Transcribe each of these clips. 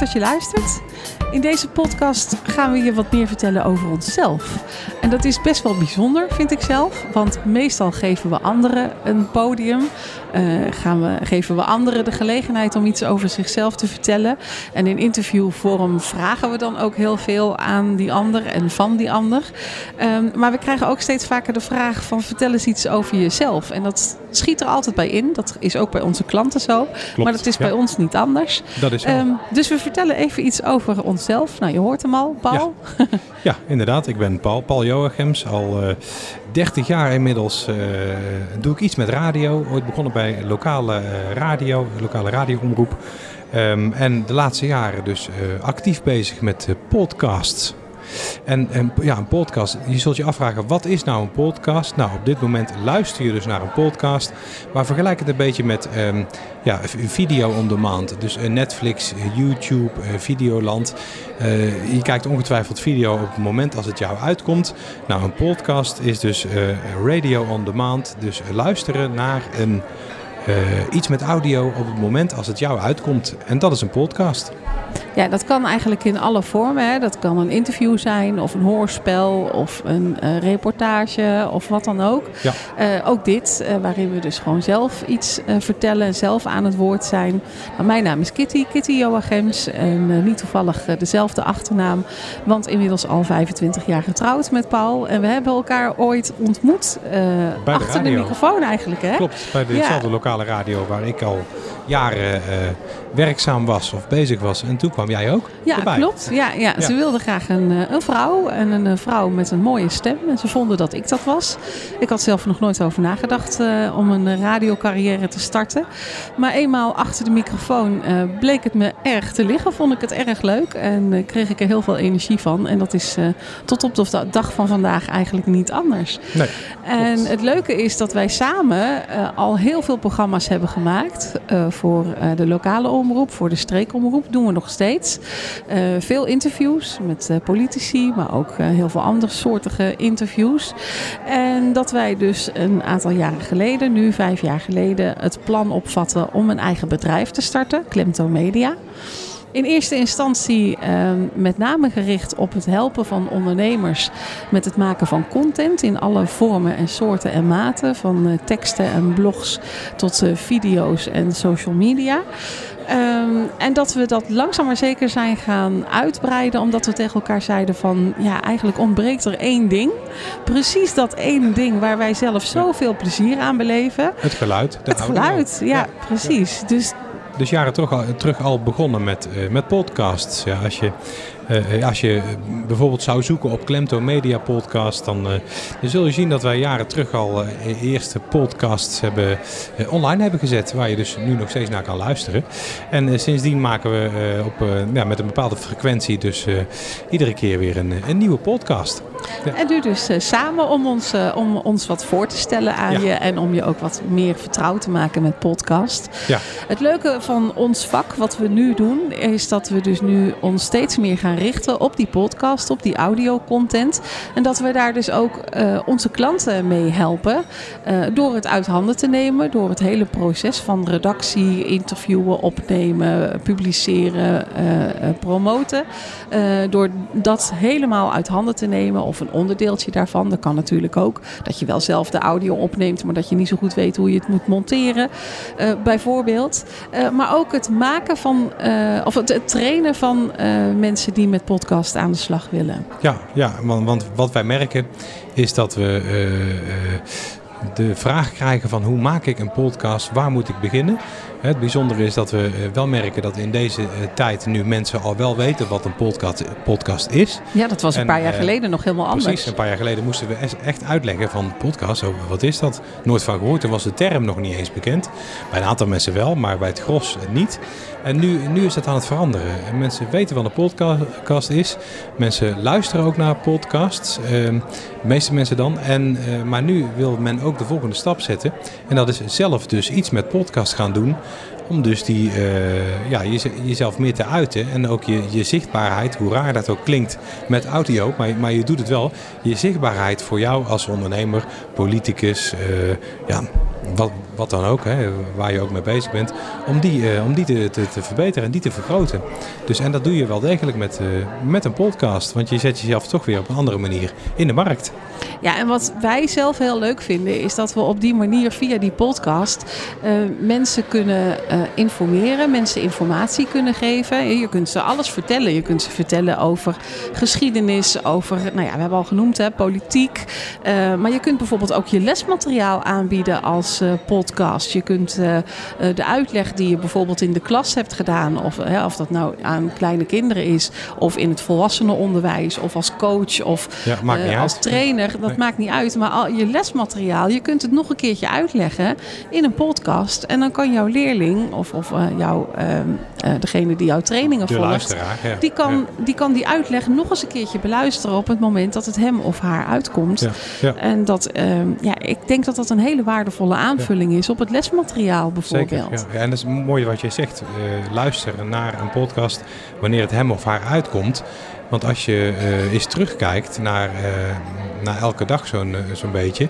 leuk dat je luistert. In deze podcast gaan we je wat meer vertellen over onszelf. En dat is best wel bijzonder, vind ik zelf. Want meestal geven we anderen een podium. Uh, gaan we, geven we anderen de gelegenheid om iets over zichzelf te vertellen. En in interviewvorm vragen we dan ook heel veel aan die ander en van die ander. Um, maar we krijgen ook steeds vaker de vraag van vertel eens iets over jezelf. En dat schiet er altijd bij in. Dat is ook bij onze klanten zo. Klopt, maar dat is bij ons niet anders. Dat is zo. Ehm, dus we vertellen even iets over onszelf. Nou, je hoort hem al, Paul. Ja, inderdaad. Ik ben Paul, Paul Joachims. Al eh 30 jaar inmiddels eh, doe ik iets met radio. Ooit begonnen bij lokale eh, radio, lokale radioomroep. Ehm, en de laatste jaren dus actief bezig met podcasts. En, en ja, een podcast, je zult je afvragen, wat is nou een podcast? Nou, op dit moment luister je dus naar een podcast. Maar vergelijk het een beetje met ehm, ja, video on demand. Dus eh, Netflix, eh, YouTube, eh, Videoland. Je kijkt ongetwijfeld video op het moment als het jou uitkomt. Nou, een podcast is dus radio on demand. Dus luisteren naar een, iets met audio op het moment als het jou uitkomt. En dat is een podcast. Ja, dat kan eigenlijk in alle vormen. Hè. Dat kan een interview zijn, of een hoorspel, of een eh, reportage, of wat dan ook. Ja. Eh, ook dit, eh, waarin we dus gewoon zelf iets vertellen en zelf aan het woord zijn. Nou, mijn naam is Kitty, Kitty Joachims. En niet toevallig dezelfde achternaam, want inmiddels al 25 jaar getrouwd met Paul. En we hebben elkaar ooit ontmoet de achter de radio. microfoon eigenlijk. Hè? Klopt, bij dezelfde lokale radio waar ik al jaren eh, werkzaam was of bezig was. En toen kwam jij ook Ja, erbij. klopt. Ja, ja. Ja. Ze wilden graag een, eh, een vrouw. En een eh, vrouw met een mooie stem. En ze vonden dat ik dat was. Ik had zelf nog nooit over nagedacht om een radiocarrière te starten. Maar eenmaal achter de microfoon bleek het me erg te liggen. Vond ik het erg leuk. En kreeg ik er heel veel energie van. En dat is tot op de dag van vandaag eigenlijk niet anders. Nee, En het leuke is dat wij samen al heel veel programma's hebben gemaakt. Voor eh, de lokale omroep, voor de streekomroep. Doen we nog steeds. Eh, veel interviews met eh, politici, maar ook heel veel andere soortige interviews. En dat wij dus een aantal jaren geleden, nu vijf jaar geleden, het plan opvatten om een eigen bedrijf te starten, Klemto Media. In eerste instantie eh, met name gericht op het helpen van ondernemers met het maken van content in alle vormen en soorten en maten. Van eh, teksten en blogs tot eh, video's en social media. Ehm, en dat we dat langzaam maar zeker zijn gaan uitbreiden, omdat we tegen elkaar zeiden van ja, eigenlijk ontbreekt er één ding. Precies dat één ding waar wij zelf zoveel plezier aan beleven. het geluid. de Het geluid, ja, precies. Dus Dus jaren terug al, terug al begonnen met, eh, met podcasts. Ja, als, je, eh, als je bijvoorbeeld zou zoeken op Klemto Media Podcast, dan, eh, dan zul je zien dat wij jaren terug al eh, eerste podcasts hebben, eh, online hebben gezet. Waar je dus nu nog steeds naar kan luisteren. En eh, sindsdien maken we eh, op, eh, ja, met een bepaalde frequentie dus eh, iedere keer weer een, een nieuwe podcast. En nu dus eh, samen om ons, eh, om ons wat voor te stellen aan Ja. je en om je ook wat meer vertrouwd te maken met podcast. Ja. Het leuke van ons vak, wat we nu doen, is dat we dus nu ons steeds meer gaan richten op die podcast, op die audiocontent. En dat we daar dus ook eh, onze klanten mee helpen eh, door het uit handen te nemen, door het hele proces van redactie, interviewen, opnemen, publiceren, eh, promoten. Door dat helemaal uit handen te nemen of een onderdeeltje daarvan. Dat kan natuurlijk ook. Dat je wel zelf de audio opneemt, maar dat je niet zo goed weet hoe je het moet monteren. bijvoorbeeld. Maar ook het maken van, eh, of het, trainen van eh, mensen die met podcast aan de slag willen. Ja, ja want, want wat wij merken is dat we eh, de vraag krijgen van hoe maak ik een podcast, waar moet ik beginnen? Het bijzondere is dat we eh, wel merken dat in deze eh, tijd nu mensen al wel weten wat een podcast, podcast is. Ja, dat was een En, paar jaar eh, geleden nog helemaal anders. Precies, een paar jaar geleden moesten we echt uitleggen van podcast, oh, wat is dat? Nooit van gehoord, toen was de term nog niet eens bekend. Bij een aantal mensen wel, maar bij het gros niet. En nu, nu is dat aan het veranderen. En Mensen weten wat een podcast is. Mensen luisteren ook naar podcasts. ehm, de meeste mensen dan. En, maar nu wil men ook de volgende stap zetten. En dat is zelf dus iets met podcast gaan doen. Om dus die, eh, ja, jeze- jezelf meer te uiten. En ook je, je zichtbaarheid, hoe raar dat ook klinkt met audio. Maar, maar je doet het wel. Je zichtbaarheid voor jou als ondernemer, politicus. eh, ja, wat, wat dan ook, hè, waar je ook mee bezig bent, om die, om die te, te, te, verbeteren en die te vergroten. Dus, en dat doe je wel degelijk met, met een podcast, want je zet jezelf toch weer op een andere manier in de markt. Ja, en wat wij zelf heel leuk vinden, is dat we op die manier via die podcast uh, mensen kunnen informeren, mensen informatie kunnen geven. Je kunt ze alles vertellen. Je kunt ze vertellen over geschiedenis, over, nou ja, we hebben al genoemd, hè, politiek. Maar je kunt bijvoorbeeld ook je lesmateriaal aanbieden als podcast. Je kunt de uitleg die je bijvoorbeeld in de klas hebt gedaan, of, of dat nou aan kleine kinderen is, of in het volwassenenonderwijs, of als coach, of ja, als trainer dat maakt niet uit. Maar al je lesmateriaal, je kunt het nog een keertje uitleggen in een podcast. En dan kan jouw leerling of, of jouw, uh, degene die jouw trainingen volgt, ja. die, kan, ja. die kan die uitleg nog eens een keertje beluisteren op het moment dat het hem of haar uitkomt. Ja. En dat, ehm, ja, ik denk dat dat een hele waardevolle aanvulling is op het lesmateriaal bijvoorbeeld. Zeker, ja. En dat is mooi wat je zegt. Uh, luisteren naar een podcast wanneer het hem of haar uitkomt. Want als je uh, eens terugkijkt naar, uh, naar elke dag zo'n zo'n beetje,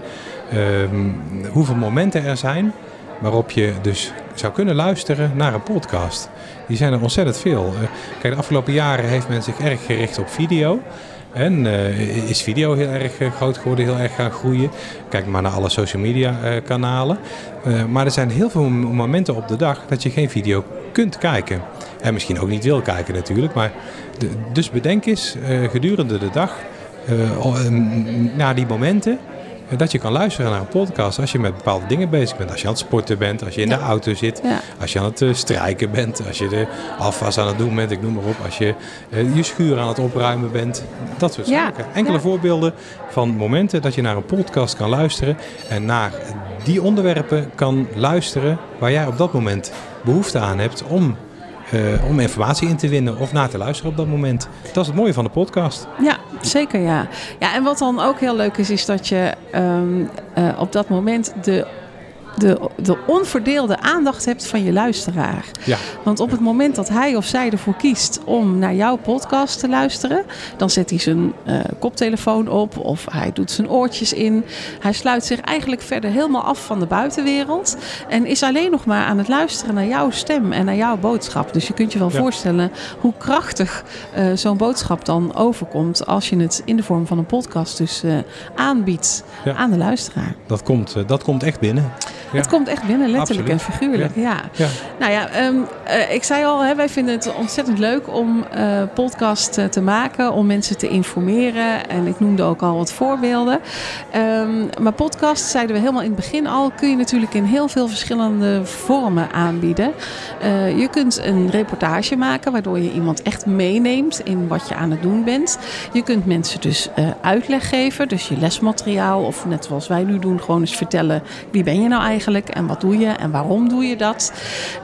ehm, hoeveel momenten er zijn waarop je dus zou kunnen luisteren naar een podcast. Die zijn er ontzettend veel. kijk, de afgelopen jaren heeft men zich erg gericht op video. En is video heel erg groot geworden, heel erg gaan groeien. Kijk maar naar alle social media kanalen. maar er zijn heel veel momenten op de dag dat je geen video kunt kijken. En misschien ook niet wil kijken natuurlijk. Maar de, dus bedenk eens gedurende de dag naar die momenten dat je kan luisteren naar een podcast als je met bepaalde dingen bezig bent. Als je aan het sporten bent, als je in ja. de auto zit, ja. als je aan het strijken bent, als je de afwas aan het doen bent, ik noem maar op. Als je je schuur aan het opruimen bent. Dat soort ja. zaken. Enkele voorbeelden van momenten dat je naar een podcast kan luisteren en naar die onderwerpen kan luisteren waar jij op dat moment behoefte aan hebt om uh, om informatie in te winnen of na te luisteren op dat moment. Dat is het mooie van de podcast. Ja, zeker ja. Ja, en wat dan ook heel leuk is, is dat je um, uh, op dat moment de de, de onverdeelde aandacht hebt van je luisteraar. Ja. Want op het moment dat hij of zij ervoor kiest om naar jouw podcast te luisteren, dan zet hij zijn uh, koptelefoon op of hij doet zijn oortjes in. Hij sluit zich eigenlijk verder helemaal af van de buitenwereld en is alleen nog maar aan het luisteren naar jouw stem en naar jouw boodschap. Dus je kunt je wel ja. voorstellen hoe krachtig uh, zo'n boodschap dan overkomt als je het in de vorm van een podcast dus uh, aanbiedt ja. aan de luisteraar. Dat komt, dat komt echt binnen. Het komt echt binnen, letterlijk Absoluut. en figuurlijk. Ja. Nou ja, um, uh, ik zei al, hè, wij vinden het ontzettend leuk om uh, podcast uh, te maken, om mensen te informeren. En ik noemde ook al wat voorbeelden. Um, maar podcast, zeiden we helemaal in het begin al, kun je natuurlijk in heel veel verschillende vormen aanbieden. Uh, je kunt een reportage maken, waardoor je iemand echt meeneemt in wat je aan het doen bent. Je kunt mensen dus uitleg geven, dus je lesmateriaal, of net zoals wij nu doen, gewoon eens vertellen wie ben je nou eigenlijk en wat doe je en waarom doe je dat.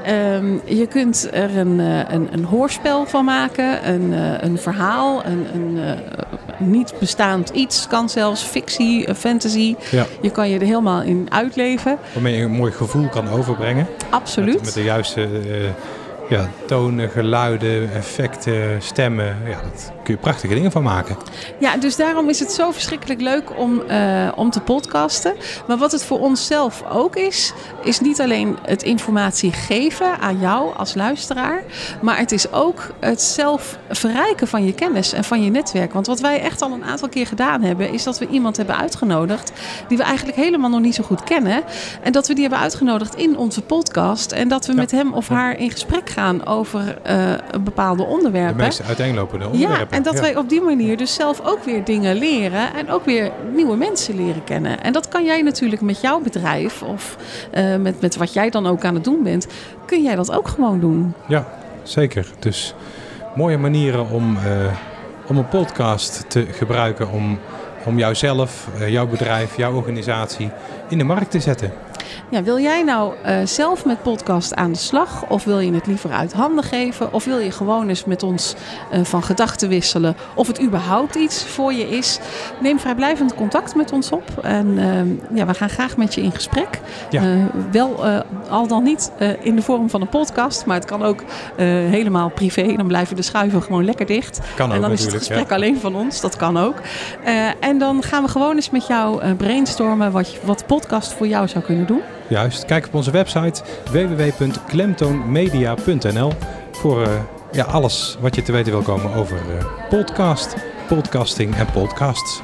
Um, je kunt er een, een, een, hoorspel van maken, een, een verhaal, een, een niet bestaand iets, kan zelfs fictie, fantasy. Ja. Je kan je er helemaal in uitleven. Waarmee je een mooi gevoel kan overbrengen. Absoluut. Met, met de juiste uh, ja, tonen, geluiden, effecten, stemmen. Ja, dat kun je prachtige dingen van maken. Ja, dus daarom is het zo verschrikkelijk leuk om, uh, om te podcasten. Maar wat het voor onszelf ook is, is niet alleen het informatie geven aan jou als luisteraar. Maar het is ook het zelf verrijken van je kennis en van je netwerk. Want wat wij echt al een aantal keer gedaan hebben, is dat we iemand hebben uitgenodigd die we eigenlijk helemaal nog niet zo goed kennen. En dat we die hebben uitgenodigd in onze podcast. En dat we Ja. met hem of haar in gesprek gaan over uh, bepaalde De onderwerpen. meest uiteenlopende onderwerpen. Ja, en dat Ja. wij op die manier dus zelf ook weer dingen leren en ook weer nieuwe mensen leren kennen. En dat kan jij natuurlijk met jouw bedrijf of uh, met, met wat jij dan ook aan het doen bent, kun jij dat ook gewoon doen. Ja, zeker. Dus mooie manieren om, uh, om een podcast te gebruiken om, om jouzelf, uh, jouw bedrijf, jouw organisatie in de markt te zetten. Ja, wil jij nou uh, zelf met podcast aan de slag? Of wil je het liever uit handen geven? Of wil je gewoon eens met ons uh, van gedachten wisselen? Of het überhaupt iets voor je is? Neem vrijblijvend contact met ons op. En uh, ja, we gaan graag met je in gesprek. Ja. Uh, wel al dan niet in de vorm van een podcast. Maar het kan ook helemaal privé. Dan blijven de schuiven gewoon lekker dicht. Kan ook en dan is het gesprek ja. alleen van ons. Dat kan ook. En dan gaan we gewoon eens met jou brainstormen wat, je, wat podcast voor jou zou kunnen doen. Juist. Kijk op onze website www.klemtoonmedia.nl voor ja, alles wat je te weten wil komen over podcast, podcasting en podcasts.